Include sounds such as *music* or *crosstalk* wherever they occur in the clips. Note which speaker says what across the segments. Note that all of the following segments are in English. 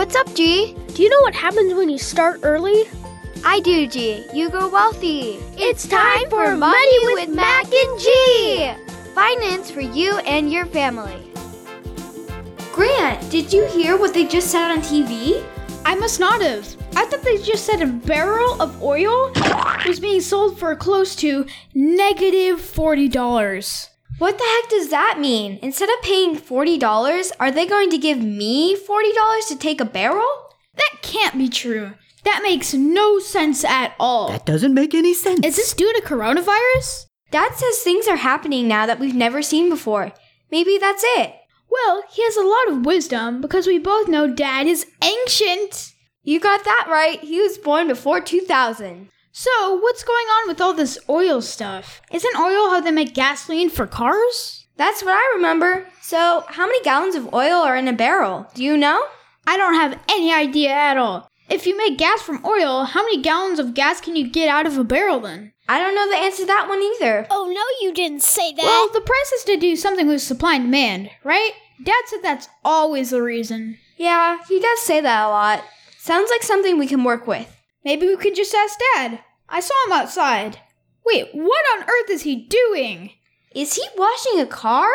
Speaker 1: What's up, G?
Speaker 2: Do you know what happens when you start early?
Speaker 1: I do, G. You go wealthy.
Speaker 2: It's time for Money with Mac and G.
Speaker 1: Finance for you and your family.
Speaker 3: Grant, did you hear what they just said on TV?
Speaker 2: I must not have. I thought they just said a barrel of oil was being sold for close to negative $40.
Speaker 3: What the heck does that mean? Instead of paying $40, are they going to give me $40 to take a barrel?
Speaker 2: That can't be true. That makes no sense at all.
Speaker 4: That doesn't make any sense.
Speaker 2: Is this due to coronavirus?
Speaker 3: Dad says things are happening now that we've never seen before. Maybe that's it.
Speaker 2: Well, he has a lot of wisdom because we both know Dad is ancient.
Speaker 3: You got that right. He was born before 2000.
Speaker 2: So, what's going on with all this oil stuff? Isn't oil how they make gasoline for cars?
Speaker 3: That's what I remember. So, how many gallons of oil are in a barrel? Do you know?
Speaker 2: I don't have any idea at all. If you make gas from oil, how many gallons of gas can you get out of a barrel then?
Speaker 3: I don't know the answer to that one either.
Speaker 5: Oh, no, you didn't say that.
Speaker 2: Well, the price has to do something with supply and demand, right? Dad said that's always the reason.
Speaker 3: Yeah, he does say that a lot. Sounds like something we can work with.
Speaker 2: Maybe we could just ask Dad. I saw him outside. Wait, what on earth is he doing?
Speaker 3: Is he washing a car?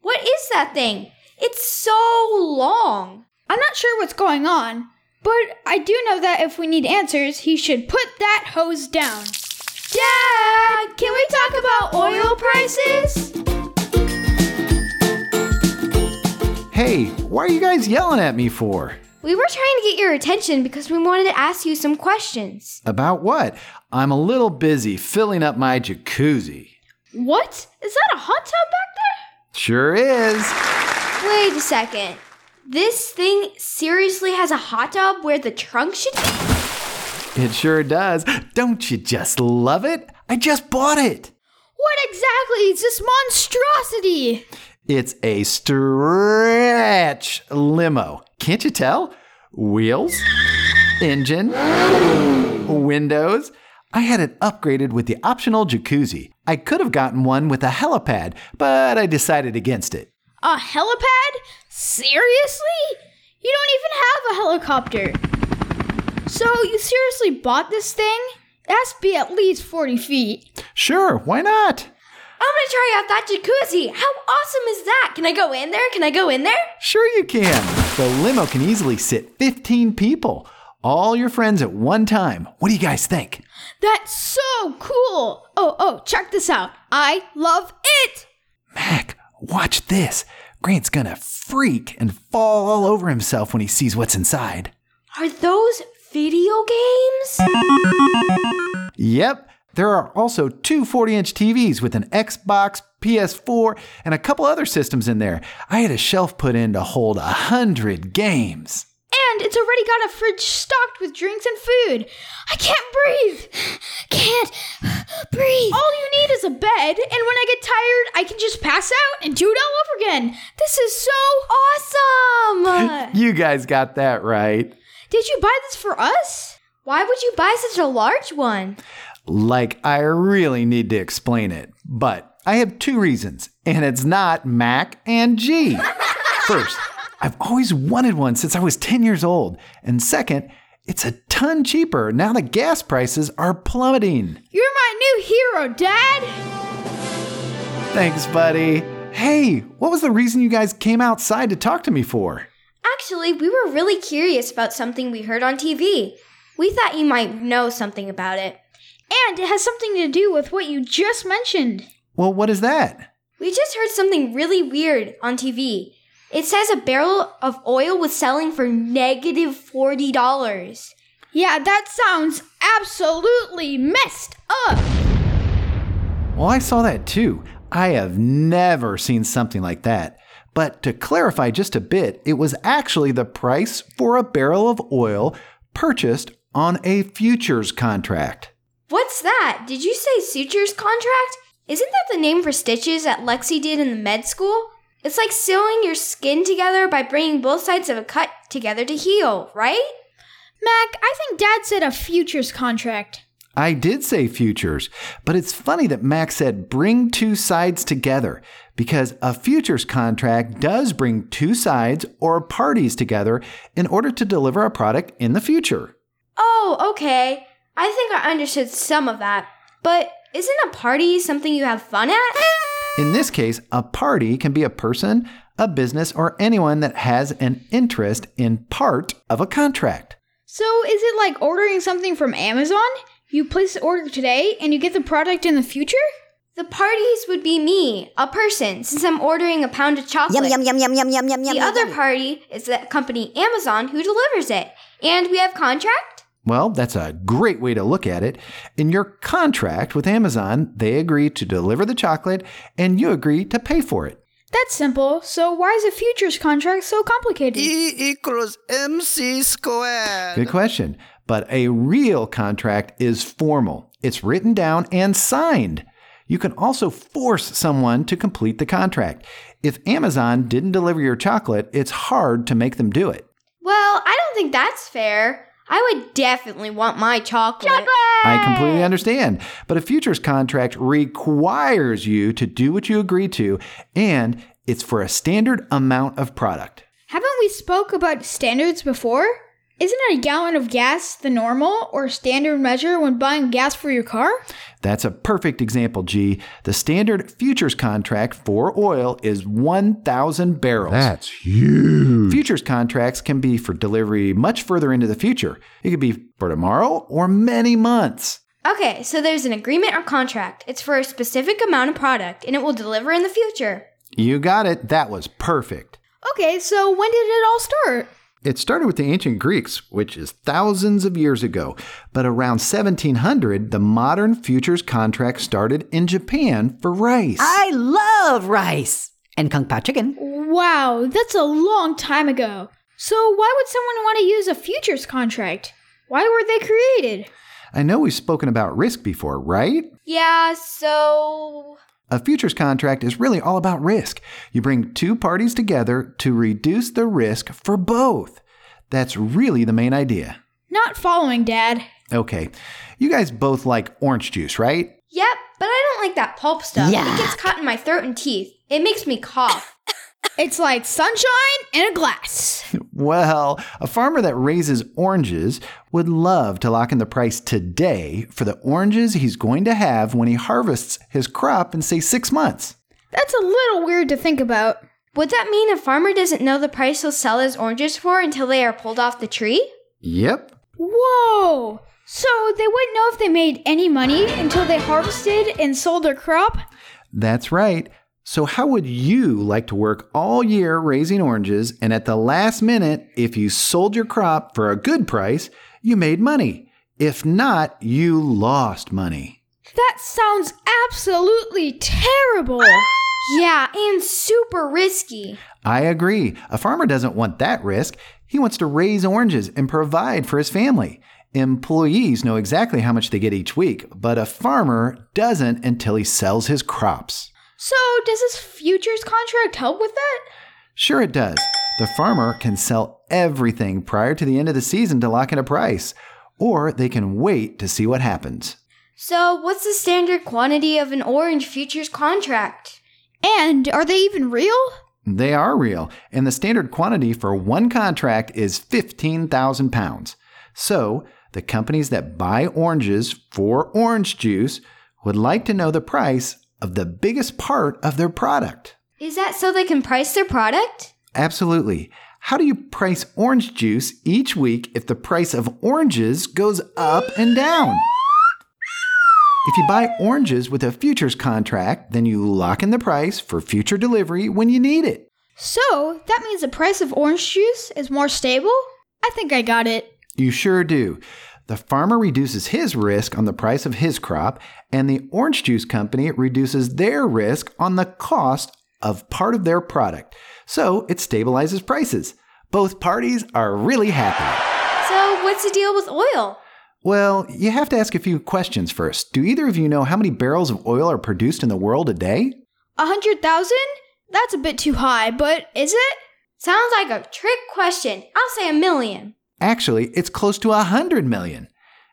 Speaker 3: What is that thing? It's so long.
Speaker 2: I'm not sure what's going on, but I do know that if we need answers, he should put that hose down.
Speaker 3: Dad, can we talk about oil prices?
Speaker 6: Hey, why are you guys yelling at me for?
Speaker 3: We were trying to get your attention because we wanted to ask you some questions.
Speaker 6: About what? I'm a little busy filling up my jacuzzi.
Speaker 2: What? Is that a hot tub back there?
Speaker 6: Sure is.
Speaker 3: Wait a second. This thing seriously has a hot tub where the trunk should be?
Speaker 6: It sure does. Don't you just love it? I just bought it.
Speaker 2: What exactly is this monstrosity?
Speaker 6: It's a stretch limo. Can't you tell? Wheels, engine, windows. I had it upgraded with the optional jacuzzi. I could have gotten one with a helipad, but I decided against it.
Speaker 2: A helipad? Seriously? You don't even have a helicopter. So, you seriously bought this thing? It has to be at least 40 feet.
Speaker 6: Sure, why not?
Speaker 3: I'm gonna try out that jacuzzi. How awesome is that? Can I go in there? Can I go in there?
Speaker 6: Sure, you can. The limo can easily sit 15 people, all your friends at one time. What do you guys think?
Speaker 2: That's so cool. Oh, oh, check this out. I love it.
Speaker 6: Mac, watch this. Grant's gonna freak and fall all over himself when he sees what's inside.
Speaker 3: Are those video games?
Speaker 6: Yep. There are also two 40 inch TVs with an Xbox, PS4, and a couple other systems in there. I had a shelf put in to hold a hundred games.
Speaker 2: And it's already got a fridge stocked with drinks and food. I can't breathe.
Speaker 5: Can't breathe.
Speaker 2: All you need is a bed, and when I get tired, I can just pass out and do it all over again. This is so
Speaker 3: awesome! *laughs*
Speaker 6: You guys got that right.
Speaker 2: Did you buy this for us?
Speaker 3: Why would you buy such a large one?
Speaker 6: Like, I really need to explain it, but I have two reasons, and it's not Mac and G. *laughs* First, I've always wanted one since I was 10 years old. And second, it's a ton cheaper now that gas prices are plummeting.
Speaker 2: You're my new hero, Dad!
Speaker 6: Thanks, buddy. Hey, what was the reason you guys came outside to talk to me for?
Speaker 3: Actually, we were really curious about something we heard on TV. We thought you might know something about it.
Speaker 2: And it has something to do with what you just mentioned.
Speaker 6: Well, what is that?
Speaker 3: We just heard something really weird on TV. It says a barrel of oil was selling for negative $40.
Speaker 2: Yeah, that sounds absolutely messed up.
Speaker 6: Well, I saw that too. I have never seen something like that. But to clarify just a bit, it was actually the price for a barrel of oil purchased on a futures contract.
Speaker 3: What's that? Did you say sutures contract? Isn't that the name for stitches that Lexi did in the med school? It's like sewing your skin together by bringing both sides of a cut together to heal, right?
Speaker 2: Mac, I think Dad said a futures contract.
Speaker 6: I did say futures, but it's funny that Mac said bring two sides together because a futures contract does bring two sides or parties together in order to deliver a product in the future.
Speaker 3: Oh, okay. I think I understood some of that. But isn't a party something you have fun at?
Speaker 6: In this case, a party can be a person, a business, or anyone that has an interest in part of a contract.
Speaker 2: So is it like ordering something from Amazon? You place the order today and you get the product in the future?
Speaker 3: The parties would be me, a person, since I'm ordering a pound of chocolate.
Speaker 5: Yum yum yum yum yum yum yum yum.
Speaker 3: The other party is the company Amazon who delivers it. And we have contract?
Speaker 6: Well, that's a great way to look at it. In your contract with Amazon, they agree to deliver the chocolate and you agree to pay for it.
Speaker 2: That's simple. So why is a futures contract so complicated?
Speaker 4: E equals MC squared.
Speaker 6: Good question. But a real contract is formal, it's written down and signed. You can also force someone to complete the contract. If Amazon didn't deliver your chocolate, it's hard to make them do it.
Speaker 3: Well, I don't think that's fair. I would definitely want my chocolate.
Speaker 6: I completely understand. But a futures contract requires you to do what you agree to, and it's for a standard amount of product.
Speaker 2: Haven't we spoke about standards before? Isn't a gallon of gas the normal or standard measure when buying gas for your car?
Speaker 6: That's a perfect example, G. The standard futures contract for oil is 1,000 barrels.
Speaker 7: That's huge.
Speaker 6: Futures contracts can be for delivery much further into the future. It could be for tomorrow or many months.
Speaker 3: Okay, so there's an agreement or contract. It's for a specific amount of product and it will deliver in the future.
Speaker 6: You got it. That was perfect.
Speaker 2: Okay, so when did it all start?
Speaker 6: It started with the ancient Greeks, which is thousands of years ago. But around 1700, the modern futures contract started in Japan for rice.
Speaker 8: I love rice and kung pao chicken.
Speaker 2: Wow, that's a long time ago. So why would someone want to use a futures contract? Why were they created?
Speaker 6: I know we've spoken about risk before, right?
Speaker 3: Yeah, so.
Speaker 6: A futures contract is really all about risk. You bring two parties together to reduce the risk for both. That's really the main idea.
Speaker 2: Not following, Dad.
Speaker 6: Okay, you guys both like orange juice, right?
Speaker 3: Yep, but I don't like that pulp stuff.
Speaker 8: Yuck.
Speaker 3: It gets caught in my throat and teeth. It makes me cough.
Speaker 2: It's like sunshine in a glass.
Speaker 6: Well, a farmer that raises oranges would love to lock in the price today for the oranges he's going to have when he harvests his crop in, say, six months.
Speaker 2: That's a little weird to think about.
Speaker 3: Would that mean a farmer doesn't know the price he'll sell his oranges for until they are pulled off the tree?
Speaker 6: Yep.
Speaker 2: Whoa! So they wouldn't know if they made any money until they harvested and sold their crop?
Speaker 6: That's right. So, how would you like to work all year raising oranges and at the last minute, if you sold your crop for a good price, you made money? If not, you lost money.
Speaker 2: That sounds absolutely terrible.
Speaker 3: Yeah, and super risky.
Speaker 6: I agree. A farmer doesn't want that risk. He wants to raise oranges and provide for his family. Employees know exactly how much they get each week, but a farmer doesn't until he sells his crops.
Speaker 2: So does this futures contract help with that?
Speaker 6: Sure, it does. The farmer can sell everything prior to the end of the season to lock in a price, or they can wait to see what happens.
Speaker 3: So, what's the standard quantity of an orange futures contract?
Speaker 2: And are they even real?
Speaker 6: They are real, and the standard quantity for one contract is 15,000 pounds. So, the companies that buy oranges for orange juice would like to know the price of the biggest part of their product.
Speaker 3: Is that so they can price their product?
Speaker 6: Absolutely. How do you price orange juice each week if the price of oranges goes up and down? If you buy oranges with a futures contract, then you lock in the price for future delivery when you need it.
Speaker 2: So that means the price of orange juice is more stable? I think I got it.
Speaker 6: You sure do. The farmer reduces his risk on the price of his crop, and the orange juice company reduces their risk on the cost of part of their product. So it stabilizes prices. Both parties are really happy.
Speaker 3: So, what's the deal with oil?
Speaker 6: Well, you have to ask a few questions first. Do either of you know how many barrels of oil are produced in the world a day?
Speaker 2: A hundred thousand? That's a bit too high, but is it?
Speaker 3: Sounds like a trick question. I'll say a million.
Speaker 6: Actually, it's close to a 100 million.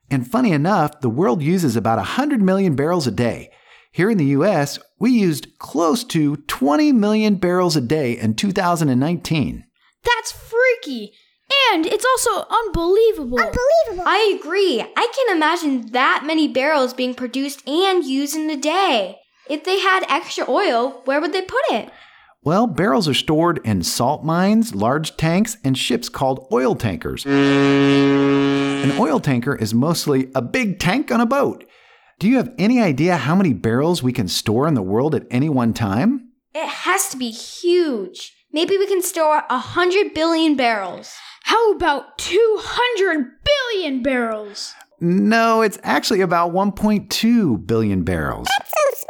Speaker 6: And funny enough, the world uses about 100 million barrels a day. Here in the US, we used close to 20 million barrels a day in 2019.
Speaker 2: That's freaky. And it's also unbelievable.
Speaker 5: Unbelievable.
Speaker 3: I agree. I can imagine that many barrels being produced and used in a day. If they had extra oil, where would they put it?
Speaker 6: Well, barrels are stored in salt mines, large tanks, and ships called oil tankers. An oil tanker is mostly a big tank on a boat. Do you have any idea how many barrels we can store in the world at any one time?
Speaker 3: It has to be huge. Maybe we can store a hundred billion barrels.
Speaker 2: How about 200 billion barrels?
Speaker 6: No, it's actually about 1.2 billion barrels.
Speaker 3: That's so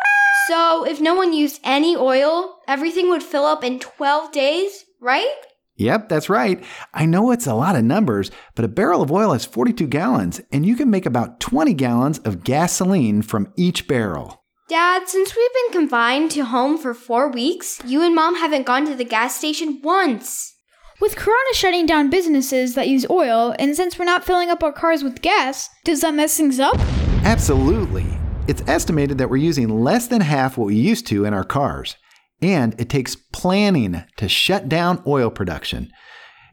Speaker 3: if no one used any oil, everything would fill up in 12 days, right?
Speaker 6: Yep, that's right. I know it's a lot of numbers, but a barrel of oil has 42 gallons, and you can make about 20 gallons of gasoline from each barrel.
Speaker 3: Dad, since we've been confined to home for four weeks, you and Mom haven't gone to the gas station once.
Speaker 2: With Corona shutting down businesses that use oil, and since we're not filling up our cars with gas, does that mess things up?
Speaker 6: Absolutely. It's estimated that we're using less than half what we used to in our cars. And it takes planning to shut down oil production.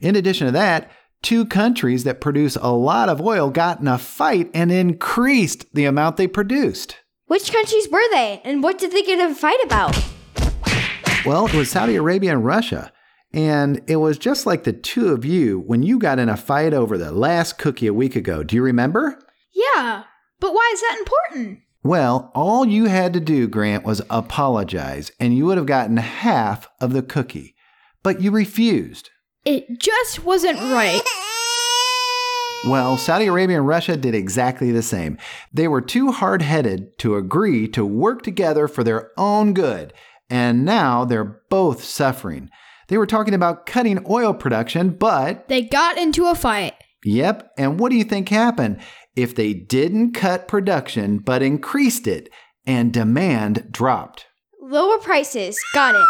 Speaker 6: In addition to that, two countries that produce a lot of oil got in a fight and increased the amount they produced.
Speaker 3: Which countries were they, and what did they get in a fight about?
Speaker 6: Well, it was Saudi Arabia and Russia. And it was just like the two of you when you got in a fight over the last cookie a week ago. Do you remember?
Speaker 2: Yeah, but why is that important?
Speaker 6: Well, all you had to do, Grant, was apologize, and you would have gotten half of the cookie. But you refused.
Speaker 2: It just wasn't right.
Speaker 6: Well, Saudi Arabia and Russia did exactly the same. They were too hard headed to agree to work together for their own good, and now they're both suffering. They were talking about cutting oil production, but.
Speaker 2: They got into a fight.
Speaker 6: Yep, and what do you think happened? If they didn't cut production but increased it, and demand dropped.
Speaker 3: Lower prices. Got it.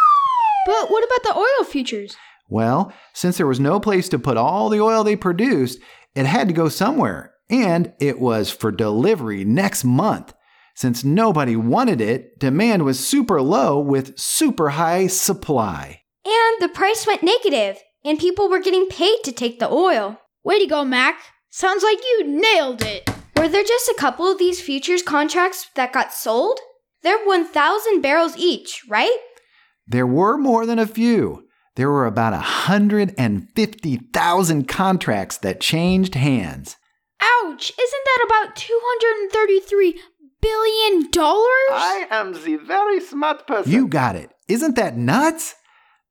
Speaker 2: But what about the oil futures?
Speaker 6: Well, since there was no place to put all the oil they produced, it had to go somewhere, and it was for delivery next month. Since nobody wanted it, demand was super low with super high supply.
Speaker 3: And the price went negative, and people were getting paid to take the oil.
Speaker 2: Way to go, Mac. Sounds like you nailed it.
Speaker 3: Were there just a couple of these futures contracts that got sold? They're 1,000 barrels each, right?
Speaker 6: There were more than a few. There were about 150,000 contracts that changed hands.
Speaker 2: Ouch! Isn't that about $233 billion?
Speaker 4: I am the very smart person.
Speaker 6: You got it. Isn't that nuts?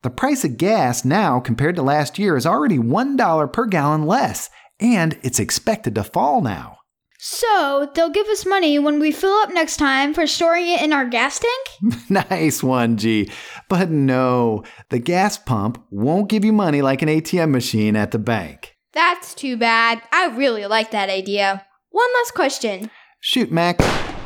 Speaker 6: The price of gas now, compared to last year, is already $1 per gallon less, and it's expected to fall now.
Speaker 2: So, they'll give us money when we fill up next time for storing it in our gas tank? *laughs*
Speaker 6: nice one, G. But no, the gas pump won't give you money like an ATM machine at the bank.
Speaker 3: That's too bad. I really like that idea. One last question.
Speaker 6: Shoot, Mac.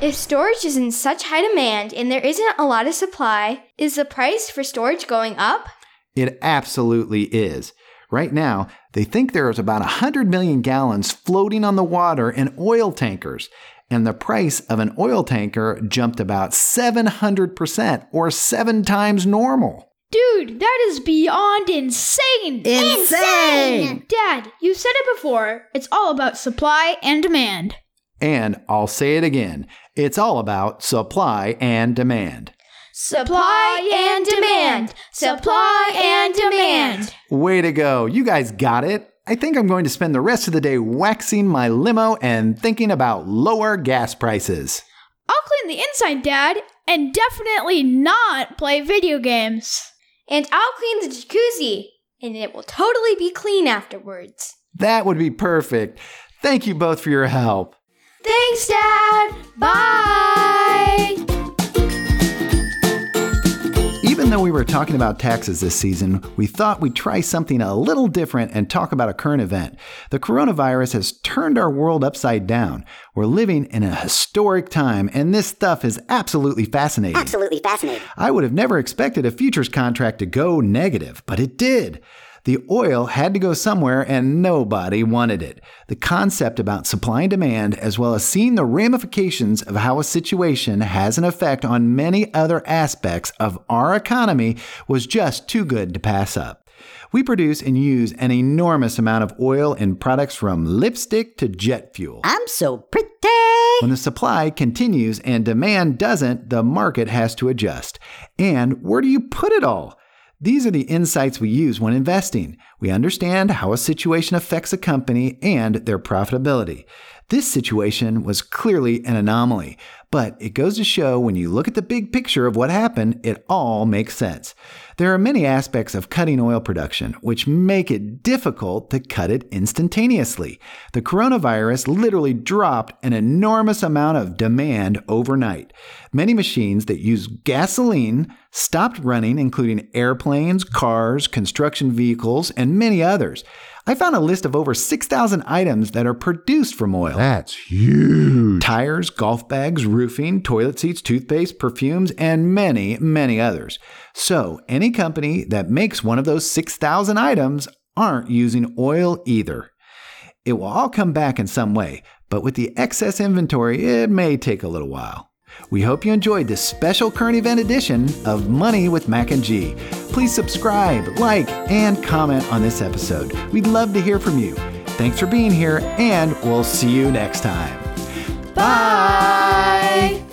Speaker 3: If storage is in such high demand and there isn't a lot of supply, is the price for storage going up?
Speaker 6: It absolutely is. Right now, they think there is about 100 million gallons floating on the water in oil tankers, and the price of an oil tanker jumped about 700% or seven times normal.
Speaker 2: Dude, that is beyond insane!
Speaker 8: Insane!
Speaker 2: Dad, you said it before. It's all about supply and demand.
Speaker 6: And I'll say it again it's all about supply and demand.
Speaker 3: Supply and demand. Supply and demand.
Speaker 6: Way to go. You guys got it. I think I'm going to spend the rest of the day waxing my limo and thinking about lower gas prices.
Speaker 2: I'll clean the inside, Dad, and definitely not play video games.
Speaker 3: And I'll clean the jacuzzi, and it will totally be clean afterwards.
Speaker 6: That would be perfect. Thank you both for your help.
Speaker 3: Thanks, Dad. Bye.
Speaker 6: Even though we were talking about taxes this season, we thought we'd try something a little different and talk about a current event. The coronavirus has turned our world upside down. We're living in a historic time, and this stuff is absolutely fascinating.
Speaker 8: Absolutely fascinating.
Speaker 6: I would have never expected a futures contract to go negative, but it did. The oil had to go somewhere and nobody wanted it. The concept about supply and demand, as well as seeing the ramifications of how a situation has an effect on many other aspects of our economy, was just too good to pass up. We produce and use an enormous amount of oil in products from lipstick to jet fuel.
Speaker 8: I'm so pretty.
Speaker 6: When the supply continues and demand doesn't, the market has to adjust. And where do you put it all? These are the insights we use when investing. We understand how a situation affects a company and their profitability. This situation was clearly an anomaly, but it goes to show when you look at the big picture of what happened, it all makes sense. There are many aspects of cutting oil production which make it difficult to cut it instantaneously. The coronavirus literally dropped an enormous amount of demand overnight. Many machines that use gasoline stopped running, including airplanes, cars, construction vehicles, and many others. I found a list of over 6,000 items that are produced from oil.
Speaker 7: That's huge.
Speaker 6: Tires, golf bags, roofing, toilet seats, toothpaste, perfumes, and many, many others. So, any company that makes one of those 6,000 items aren't using oil either. It will all come back in some way, but with the excess inventory, it may take a little while. We hope you enjoyed this special current event edition of Money with Mac and G. Please subscribe, like, and comment on this episode. We'd love to hear from you. Thanks for being here, and we'll see you next time. Bye.